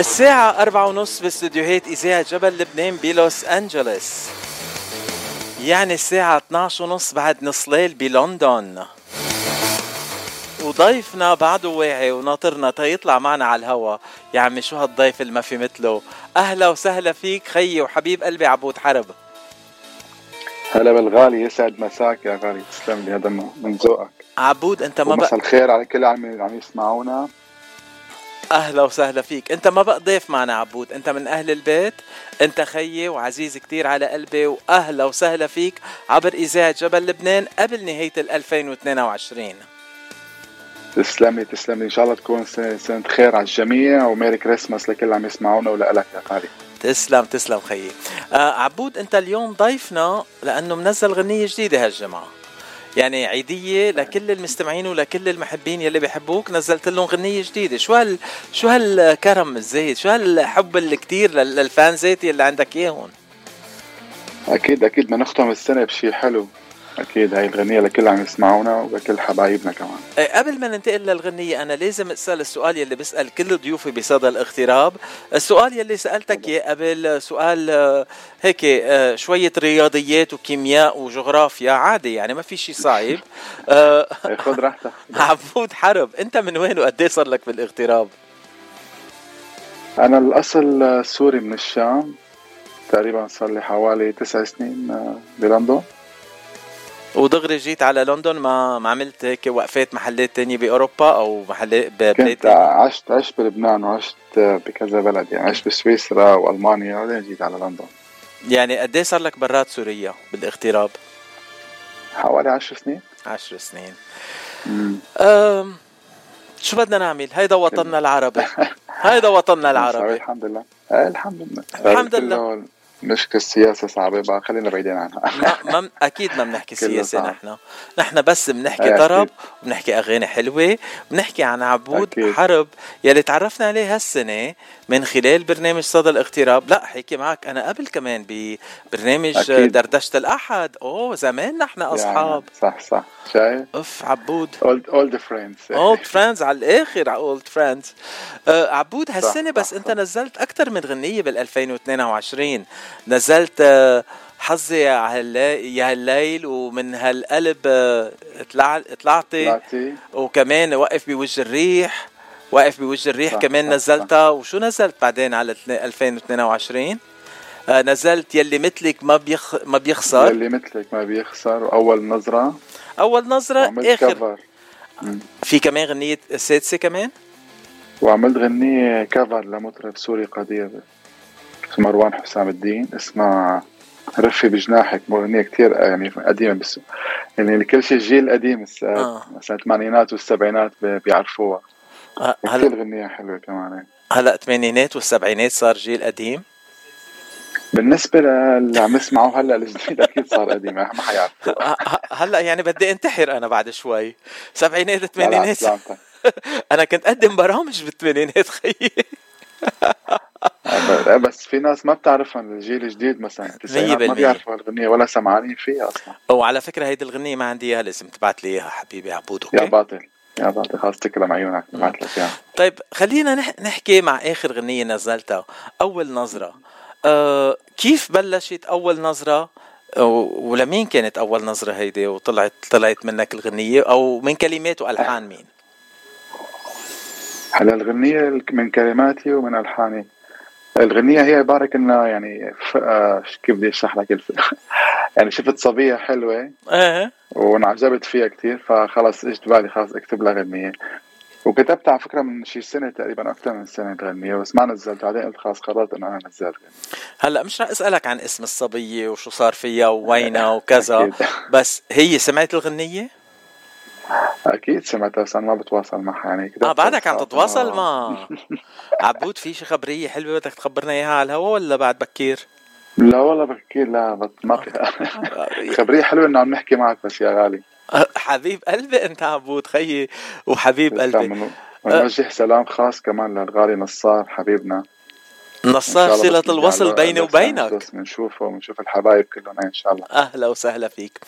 الساعة أربعة ونص باستديوهات إذاعة جبل لبنان بلوس أنجلوس يعني الساعة 12 ونص بعد نص ليل بلندن. وضيفنا بعده واعي وناطرنا تيطلع معنا على الهوا. يا عمي شو هالضيف اللي ما في مثله؟ أهلا وسهلا فيك خيي وحبيب قلبي عبود حرب. هلا بالغالي يسعد مساك يا غالي. تسلم لي هذا من ذوقك. عبود أنت ما بقى مساء الخير على كل اللي عم يسمعونا. أهلا وسهلا فيك. أنت ما بقى ضيف معنا عبود. أنت من أهل البيت. أنت خيي وعزيز كتير على قلبي. وأهلا وسهلا فيك عبر إذاعة جبل لبنان قبل نهاية ال 2022 تسلمي تسلمي إن شاء الله تكون سنة خير على الجميع. وميري كريسماس لكل اللي عم يسمعونا ولك يا غالي تسلم تسلم خيي. آه عبود أنت اليوم ضيفنا لأنه منزل غنية جديدة هالجمعة. يعني عيدية لكل المستمعين ولكل المحبين يلي بيحبوك. نزلت لهم غنية جديدة. شو هال شو هالكرم الزايد شو هالحب الكتير للفانزات اللي عندك إياهم؟ أكيد أكيد. بدنا نختم السنة بشيء حلو. أكيد هاي الغنية لكل عم يسمعونا ولكل حبايبنا كمان. إيه، قبل ما ننتقل للغنية أنا لازم أسأل السؤال يلي بسال كل ضيوفي بصدى الاغتراب. السؤال يلي سألتك اياه قبل سؤال آه، هيك آه، شوية رياضيات وكيمياء وجغرافيا عادي يعني ما في شيء صعب. إيه، خذ راحتك. عبود حرب. أنت من وين وقد صار لك بالاغتراب؟ أنا الأصل سوري من الشام. تقريبا صار لي حوالي تسع سنين آه، بلندن. ودغري جيت على لندن ما ما عملت هيك وقفات محلات تانية بأوروبا أو محلات ببلاد كنت عشت عشت بلبنان وعشت بكذا بلد يعني عشت بسويسرا وألمانيا بعدين جيت على لندن. يعني قد إيه صار لك برات سوريا بالاغتراب؟ حوالي عشر سنين. عشر سنين. أم شو بدنا نعمل؟ هيدا وطننا العربي. هيدا وطننا العربي. الحمد لله. الحمد لله. الحمد لله. نشكي السياسة صعبة بقى خلينا بعيدين عنها. ما ما أكيد ما بنحكي سياسة نحن. نحن بس بنحكي طرب وبنحكي أغاني حلوة بنحكي عن عبود أكيد. حرب يلي تعرفنا عليه هالسنة من خلال برنامج صدى الاغتراب. لا حكي معك. أنا قبل كمان ببرنامج. دردشة الأحد. أوه زمان نحن أصحاب. يعني صح صح. شايف؟ أوف عبود. old old friends old friends على الآخر old friends أه عبود هالسنة بس صح. أنت صح. نزلت أكثر من غنية بال 2022 نزلت أه حظي يا هالليل ومن هالقلب أه، طلعتي. وكمان وقف بوجه الريح واقف بوجه الريح صح كمان صح نزلتها. صح. وشو نزلت بعدين على 2022 آه نزلت يلي مثلك ما بيخ ما بيخسر. يلي مثلك ما بيخسر. أول نظرة. أول نظرة آخر. كفر. في كمان غنية سادسة كمان؟ وعملت غنية كفر لمطرب سوري قدير. مروان حسام الدين اسمها رفي بجناحك مغنية كتير يعني قديمة بس يعني كل شيء الجيل القديم آه. مثلا الثمانينات والسبعينات بيعرفوها. هلا كثير غنية حلوة كمان. هلا الثمانينات والسبعينات صار جيل قديم؟ بالنسبة للي عم يسمعوا هلا الجديد أكيد صار قديم ما حيعرف. هلا يعني بدي انتحر أنا بعد شوي. سبعينات ثمانينات أنا كنت أقدم برامج بالثمانينات خيي. بس في ناس ما بتعرفهم الجيل الجديد مثلا. ما بيعرفوا الغنية ولا سمعانين فيها أصلا. وعلى فكرة هيدي الغنية ما عندي إياها لازم تبعت لي إياها حبيبي عبود أوكي؟ يا باطل يا باطل. خلاص تكرم عيونك ببعت لك إياها. طيب خلينا نحكي مع آخر غنية نزلتها أول نظرة. أه كيف بلشت أول نظرة؟ ولمين كانت أول نظرة هيدي وطلعت طلعت منك الغنية؟ أو من كلمات وألحان مين؟ هلا الغنية من كلماتي ومن ألحاني. الغنية هي عبارة كنا يعني آه، كيف بدي أشرح لك. يعني شفت صبية حلوة إيه. وانعجبت فيها كثير فخلص إجت بالي خلص أكتب لها غنية. وكتبت على فكرة من شي سنة تقريبا أكثر من سنة غنية بس ما نزلت. بعدين قلت خلاص قررت إنه أنا نزلت هلأ مش رح أسألك عن اسم الصبية وشو صار فيها ووينها وكذا بس هي سمعت الغنية؟ أكيد سمعتها بس أنا ما بتواصل معها يعني. آه بعدك عم تتواصل مع عبود في شي خبرية حلوة بدك تخبرنا إياها على الهوا ولا بعد بكير؟ لا والله بكير لا ما في. آه، خبرية حلوة إنه عم نحكي معك بس يا غالي. حبيب قلبي أنت عبود خيي وحبيب قلبي. ونوجه سلام خاص كمان للغالي نصار حبيبنا. نصار صلة الوصل بيني وبينك. بنشوفه بنشوف الحبايب كلهم إن شاء الله. أهلا وسهلا فيك.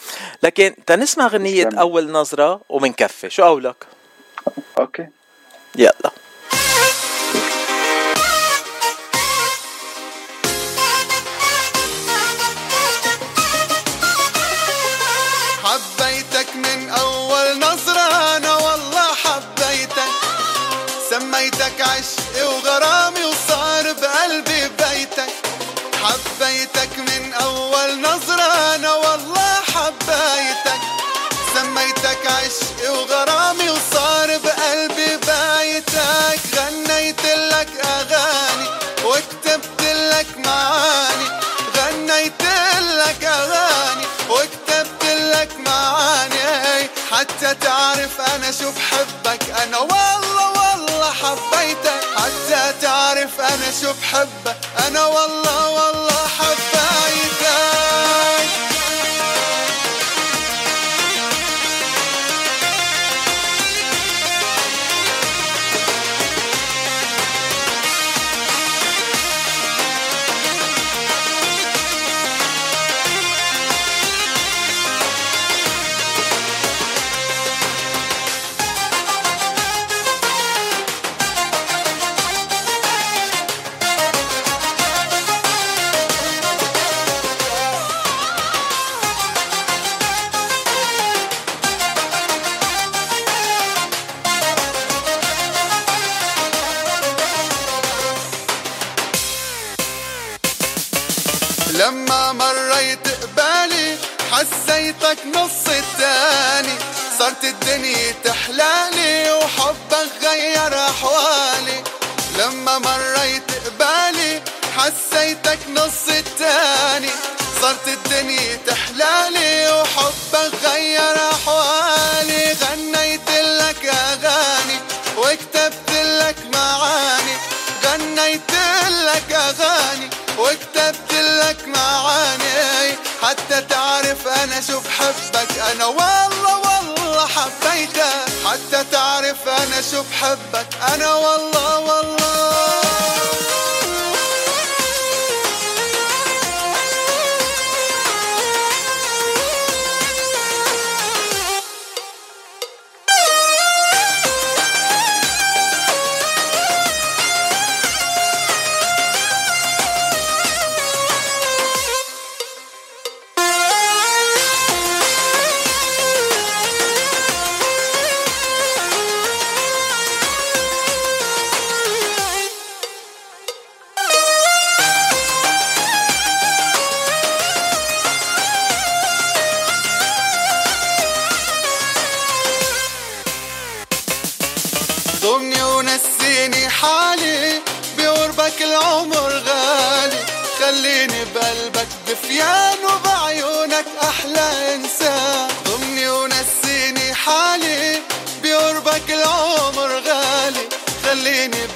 لكن تنسمع غنية أول نظرة ومنكفي. شو قولك؟ أوكي. يلا. حبايتك سميتك عشقي وغرامي وصار بقلبي بايتك. غنيت لك أغاني وكتبت لك معاني غنيت لك أغاني وكتبت لك معاني. حتى تعرف أنا شو بحبك. أنا والله والله حبيتك. حتى تعرف أنا شو بحبك. أنا والله والله صارت الدنيا تحلالي وحبك غير أحوالي. لما مريت قبالي حسيتك نص التاني. صارت الدنيا تحلالي وحبك غير أحوالي. غنيت لك أغاني وكتبت لك معاني. غنيت لك أغاني وكتبت لك معاني. حتى تعرف أنا شو بحبك والله والله حبيتك حتى تعرف أنا شو بحبك. أنا والله والله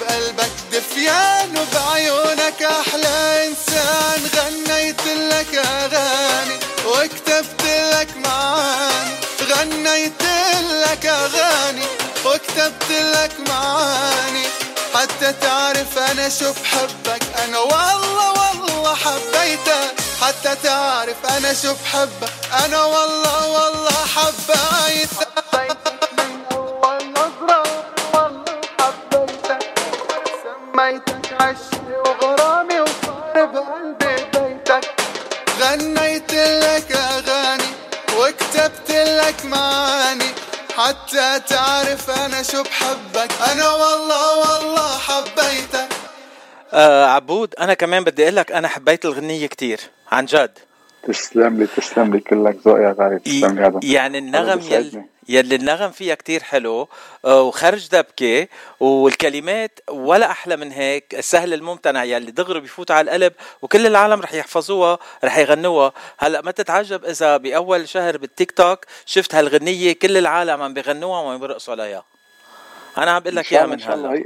بقلبك دفيان وبعيونك أحلى إنسان. غنيت لك أغاني وكتبت لك معاني. غنيت لك أغاني وكتبت لك معاني. حتى تعرف أنا شو بحبك. أنا والله والله حبيتك. حتى تعرف أنا شو بحبك. أنا والله والله حبيتك. وكتبت لك معاني حتى تعرف أنا شو بحبك. أنا والله والله حبيتك آه عبود أنا كمان بدي أقول لك أنا حبيت الغنية كتير عن جد. تسلم لي تسلم لي كلك ذوق يا غالي تسلم لي هذا. يعني النغم يلي يلي النغم فيها كتير حلو آه، وخرج دبكة والكلمات ولا أحلى من هيك. السهل الممتنع يلي دغري بيفوت على القلب وكل العالم رح يحفظوها رح يغنوها. هلأ ما تتعجب إذا بأول شهر بالتيك توك شفت هالغنية كل العالم عم بيغنوها وعم بيرقصوا عليها. أنا عم بقول لك إياها من هلأ.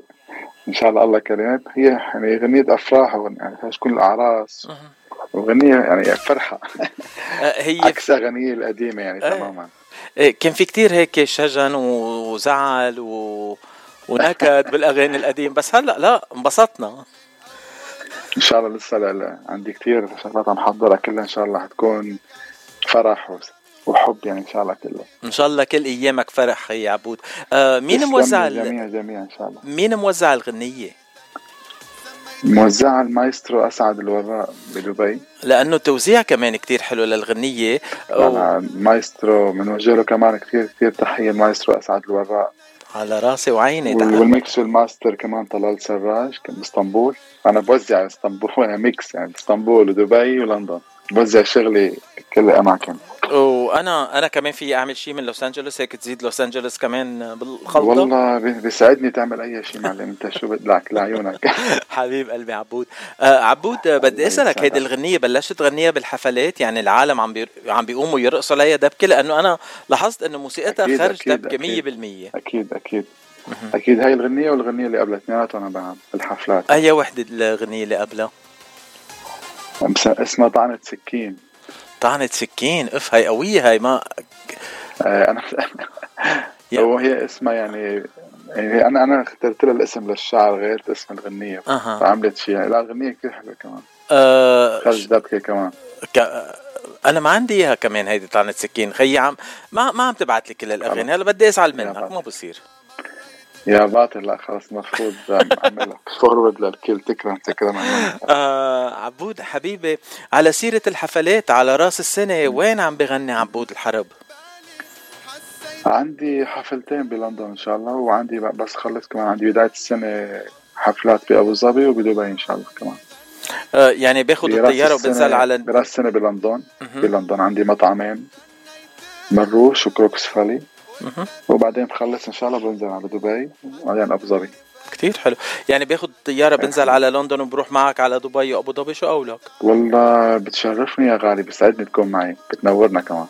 إن شاء الله الله كلمات هي يعني غنية أفراح يعني كل الأعراس. وغنية يعني فرحة. آه، هي عكس أغنية القديمة يعني إيه. تماما. إيه، كان في كتير هيك شجن وزعل و... ونكد بالأغاني القديم بس هلأ لا انبسطنا. إن شاء الله لسه لا لا. عندي كتير شغلات عم حضرها كلها إن شاء الله حتكون فرح وحب يعني إن شاء الله كله. إن شاء الله كل أيامك فرح يا عبود. آه مين موزع جميع جميع إن شاء الله. مين موزع الغنية؟ موزعها المايسترو أسعد الوراء بدبي. لأنه توزيع كمان كتير حلو للغنية. و... مايسترو بنوجه له كمان كثير كثير تحية المايسترو أسعد الوراء على راسي وعيني وال mix والماستر كمان طلال سراج كان بإسطنبول. أنا بوزع إسطنبول أنا mix يعني إسطنبول ودبي ولندن. بوزع شغلي كل أماكن. وأنا أنا كمان في اعمل شيء من لوس انجلوس هيك تزيد لوس انجلوس كمان بالخلطة. والله بيسعدني تعمل أي شيء معلم أنت شو بدك لعيونك. حبيب قلبي عبود. آه عبود آه بدي أسألك هيدي الغنية بلشت تغنيها بالحفلات؟ يعني العالم عم بي... عم بيقوموا يرقصوا عليها دبكة لأنه أنا لاحظت إنه موسيقتها خرج دبكة 100% أكيد أكيد. أكيد. هاي الغنية والغنية اللي قبلها اثنيناتهم بعد بالحفلات أي وحدة الغنية اللي قبلها؟ اسمها طعنة سكين. طعنة سكين. اف هاي قوية هاي ما آه، أنا هو هي اسمها يعني يعني أنا أنا اخترت لها الاسم للشعر غير اسم الغنية. أه. فعملت فيها لا الغنية كثير حلوة كمان. أه خرج دبكة كمان. ك... أنا ما عندي إياها كمان هيدي طعنة سكين. خيي عم ما ما عم تبعت لي كل الأغاني. هلا بدي ازعل منك ما بصير. يا باطل لا خلص اعمل لك forward للكل تكرم تكرم. آه عبود حبيبي على سيرة الحفلات على رأس السنة وين عم بغني عبود حرب؟ عندي حفلتين بلندن إن شاء الله وعندي بس خلص كمان عندي بداية السنة حفلات بأبو ظبي وبدبي إن شاء الله كمان. آه يعني باخذ الطيارة وبنزل على برأس السنة بلندن. بلندن عندي مطعمين. مروش وكروكس فالي وبعدين بخلص إن شاء الله بنزل على دبي وبعدين أبو ظبي. كثير حلو. يعني باخذ طيارة بنزل على لندن وبروح معك على دبي وأبو ظبي شو قولك والله بتشرفني يا غالي بسعدني تكون معي بتنورنا كمان.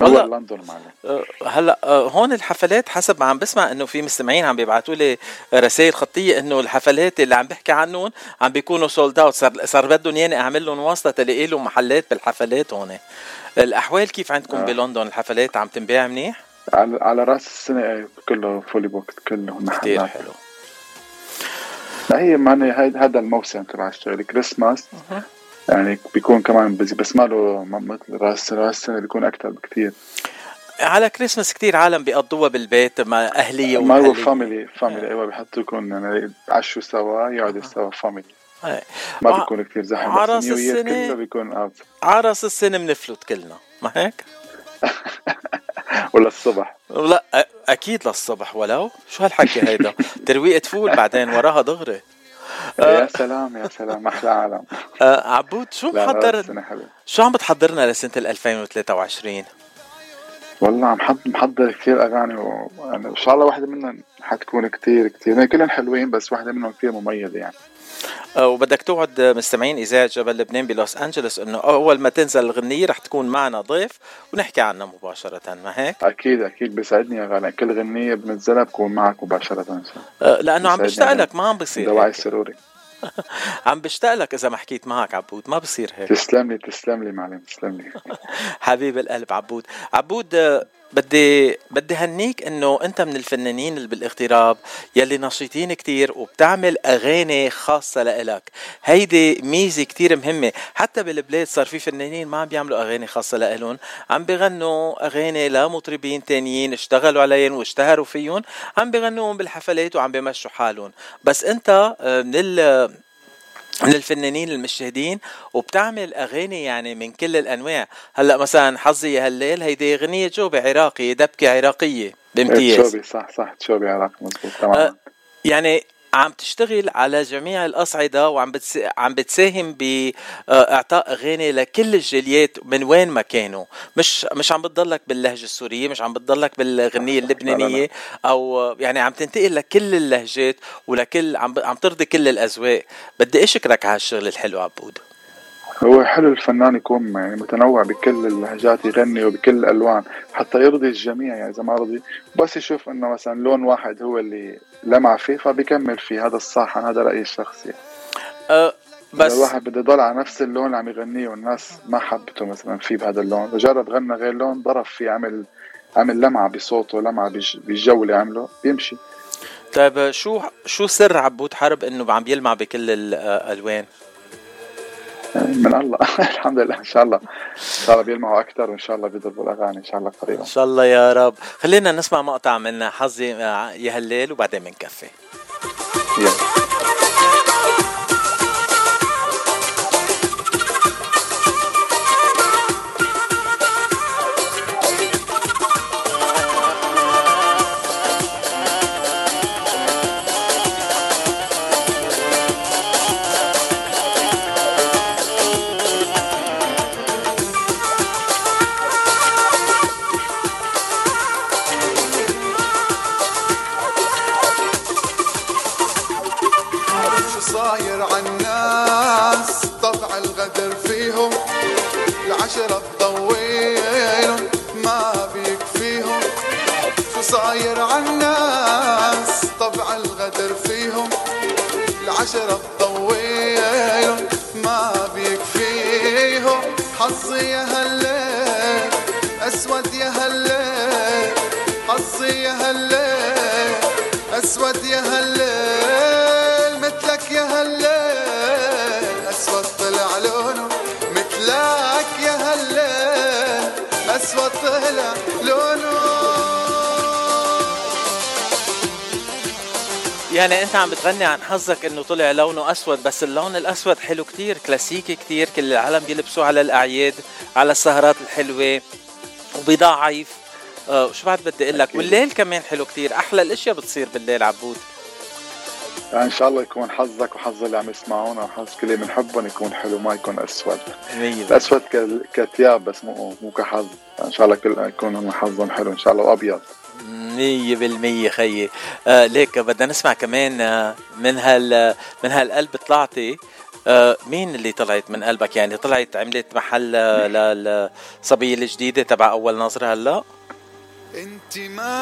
والله لندن معنا. أه، هلا أه، هون الحفلات حسب ما عم بسمع إنه في مستمعين عم بيبعتوا لي رسائل خطية إنه الحفلات اللي عم بحكي عنهم عم بيكونوا sold out صار صار بدهم ياني أعمل لهم واسطة تلاقي لهم محلات بالحفلات هون. الأحوال كيف عندكم آه. بلندن؟ الحفلات عم تنباع منيح؟ على على رأس السنة إيه، كله fully booked كله كثير حلو. لا هي معني هذا الموسم تبع الشغل كريسماس يعني بيكون كمان بس, بس ما له مثل راس رأس السنة بيكون أكثر بكثير على كريسماس كثير عالم بيقضوها بالبيت مع أهاليه ما هو family family أيوه بيحطوا لكم يعني عشوا سوا يقعدوا سوا family ما بيكون كثير زحمة ع راس السنة كله بيكون ع راس السنة بنفلت كلنا ما هيك؟ ولا الصبح؟ لا أكيد للصبح ولو؟ شو هالحكي هيدا؟ ترويقه فول بعدين وراها دغري يا سلام يا سلام. أحلى عالم. عبود شو محضر؟ شو عم بتحضرنا لسنة 2023 والله عم محضر كثير أغاني وان شاء الله واحدة منهم حتكون كثير كثير يعني كلهم حلوين بس واحدة منهم كثير مميزة يعني. آه، وبدك توعد مستمعين إذاعة جبل لبنان بلوس أنجلوس إنه أول ما تنزل الغنية رح تكون معنا ضيف ونحكي عنها مباشرة ما هيك؟ أكيد أكيد. بيسعدني يا غالي. كل غنية بنزلها بكون معك مباشرة إن شاء الله. لأنه عم بشتاق لك ما عم بصير دواعي سروري. عم بشتاق لك إذا ما حكيت معك عبود. ما بصير هيك. تسلم لي تسلم لي معلم تسلم لي. حبيب القلب عبود. عبود بدي بدي هنيك إنه أنت من الفنانين اللي بالاغتراب يلي نشيطين كتير وبتعمل أغاني خاصة لإلك. هيدي ميزة كتير مهمة. حتى بالبلاد صار في فنانين ما عم بيعملوا أغاني خاصة لإلهم. عم بغنوا أغاني لمطربين تانيين اشتغلوا عليهم واشتهروا فيهم. عم بغنوهم بالحفلات وعم بيمشوا حالهم. بس أنت آه، من من الفنانين المشهدين وبتعمل أغاني يعني من كل الأنواع. هلأ مثلا حظي يا هالليل هيدي أغنية جوبي عراقي دبكة عراقية بامتياز. صح صح شوبي عراقي مزبوط تمام أه يعني عم تشتغل على جميع الأصعدة وعم بتس... عم بتساهم بإعطاء اغاني لكل الجاليات من وين ما كانوا. مش مش عم بتضلك باللهجة السورية مش عم بتضلك بالغنية اللبنانية أو يعني عم تنتقل لكل اللهجات ولكل عم عم ترضي كل الأذواق. بدي أشكرك على هالشغل الحلو عبود. هو حلو الفنان يكون يعني متنوع بكل اللهجات يغني وبكل الألوان حتى يرضي الجميع يعني إذا ما رضي. بس يشوف إنه مثلا لون واحد هو اللي لمع فيه فبيكمل فيه. هذا الصح هذا رأيي الشخصي. أه بس الواحد بده يضل على نفس اللون اللي عم يغنيه والناس ما حبته مثلا فيه بهذا اللون. جرب غنى غير لون ضرب فيه عمل عمل لمعة بصوته لمعة بالجو اللي عمله بيمشي. طيب شو شو سر عبود حرب إنه عم يلمع بكل الالوان؟ من الله. الحمد لله. إن شاء الله. إن شاء الله بيلمعوا أكثر وإن شاء الله بيضربوا الأغاني. إن شاء الله قريبا. إن شاء الله يا رب. خلينا نسمع مقطع من حظي يا هالليل وبعدين بنكفي. يلا. حظي يا هالليل أسود يا هالليل مثلك يا هالليل أسود طلع لونه مثلك يا هالليل أسود طلع لونه. يعني إنت عم بتغني عن حظك إنه طلع لونه أسود بس اللون الأسود حلو كتير كلاسيكي كتير كل العالم بيلبسوه على الأعياد على السهرات الحلوة وبيضعف آه شو بعد بدي أقول لك؟ والليل كمان حلو كتير. أحلى الأشياء بتصير بالليل عبود يعني إن شاء الله يكون حظك وحظ اللي عم يسمعونا وحظ كل اللي بنحبهم يكون حلو ما يكون أسود. الاسود كتياب بس مو مو كحظ. إن شاء الله كل يكون حظهم حلو. إن شاء الله وأبيض. مية بالمية خيي. آه ليك بدنا نسمع كمان آه من هال من هالقلب طلعتي. آه مين اللي طلعت من قلبك؟ يعني طلعت عملت محل آه، للصبية الجديدة تبع أول نظرة هلا؟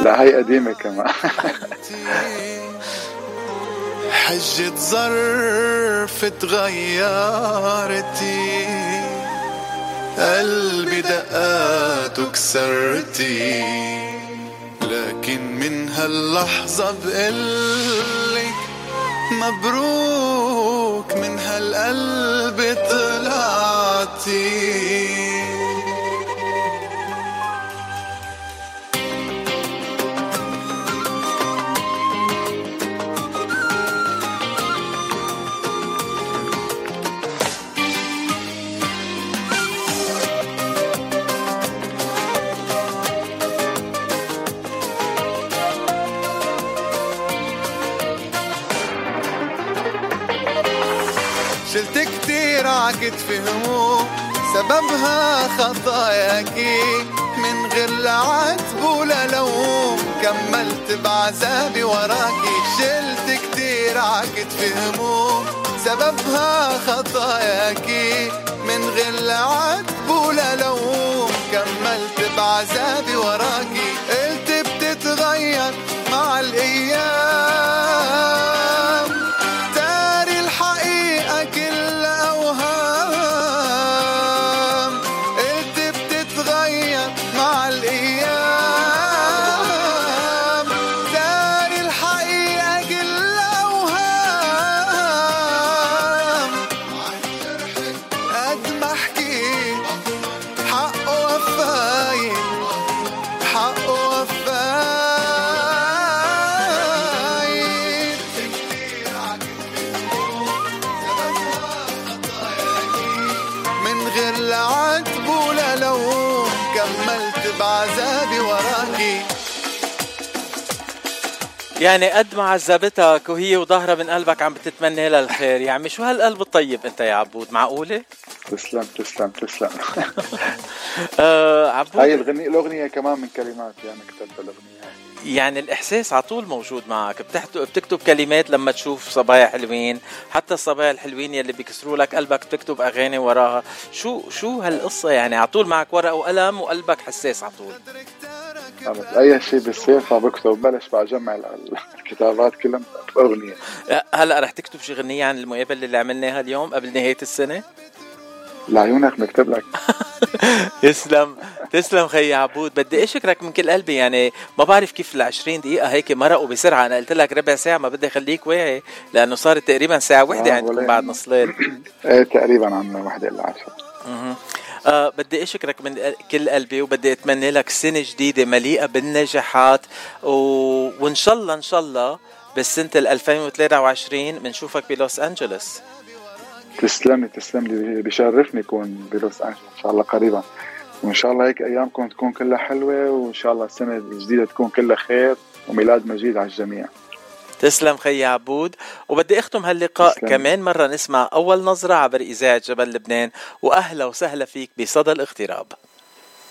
لا هي قديمة كمان. حجة ظرف تغيرتي قلبي دقاته كسرتي لكن من هاللحظة بقلك مبروك من هالقلب طلعتي. عكتفي هموم. سببها خطاياكي من غير لا عتب ولا لوم. كملت بعذابي وراكي شلت كتير عكتفي هموم. سببها خطاياكي من غير لا عتب ولا لوم. كملت بعذابي وراكي قلت بتتغير. يعني قد ما عذبتك وهي وظهرها من قلبك عم بتتمنى لها الخير. يا عمي شو هالقلب الطيب انت يا عبود؟ معقولة؟ تسلم تسلم تسلم. آه عبود. هاي الغنية الأغنية كمان من كلماتي يعني كتبت الأغنية يعني الإحساس على طول موجود معك. بتكتب كلمات لما تشوف صبايا حلوين. حتى الصبايا الحلوين يلي بيكسروا لك قلبك بتكتب أغاني وراها. شو شو هالقصة يعني؟ على طول معك ورقة وقلم وقلبك حساس على طول. أي شيء بيصير فبكتب ببلش بجمع الكتابات كلها باغنيه هلا رح تكتب شي غنية عن المقابله اللي عملناها اليوم قبل نهاية السنة؟ لعيونك بكتب لك. تسلم تسلم خي عبود. بدي أشكرك من كل قلبي يعني ما بعرف كيف ال 20 دقيقة هيك مرقوا بسرعة. أنا قلت لك ربع ساعة ما بدي أخليك واعي لأنه صارت تقريبا ساعة واحدة آه عندكم بعد نص ليل إيه تقريبا عن واحدة إلا عشرة. آه بدي أشكرك من كل قلبي وبدي أتمنى لك سنة جديدة مليئة بالنجاحات و... وإن شاء الله إن شاء الله بالسنة 2023 بنشوفك بلوس أنجلوس. تسلمي تسلمي بشرفني يكون بلوس أنجلوس إن شاء الله قريبا. وإن شاء الله هيك أيامكم تكون كلها حلوة وإن شاء الله السنة الجديدة تكون كلها خير وميلاد مجيد على الجميع. تسلم خي عبود وبدي أختم هاللقاء تسلم. كمان مرة نسمع أول نظرة عبر إذاعة جبل لبنان وأهلا وسهلا فيك بصدى الاغتراب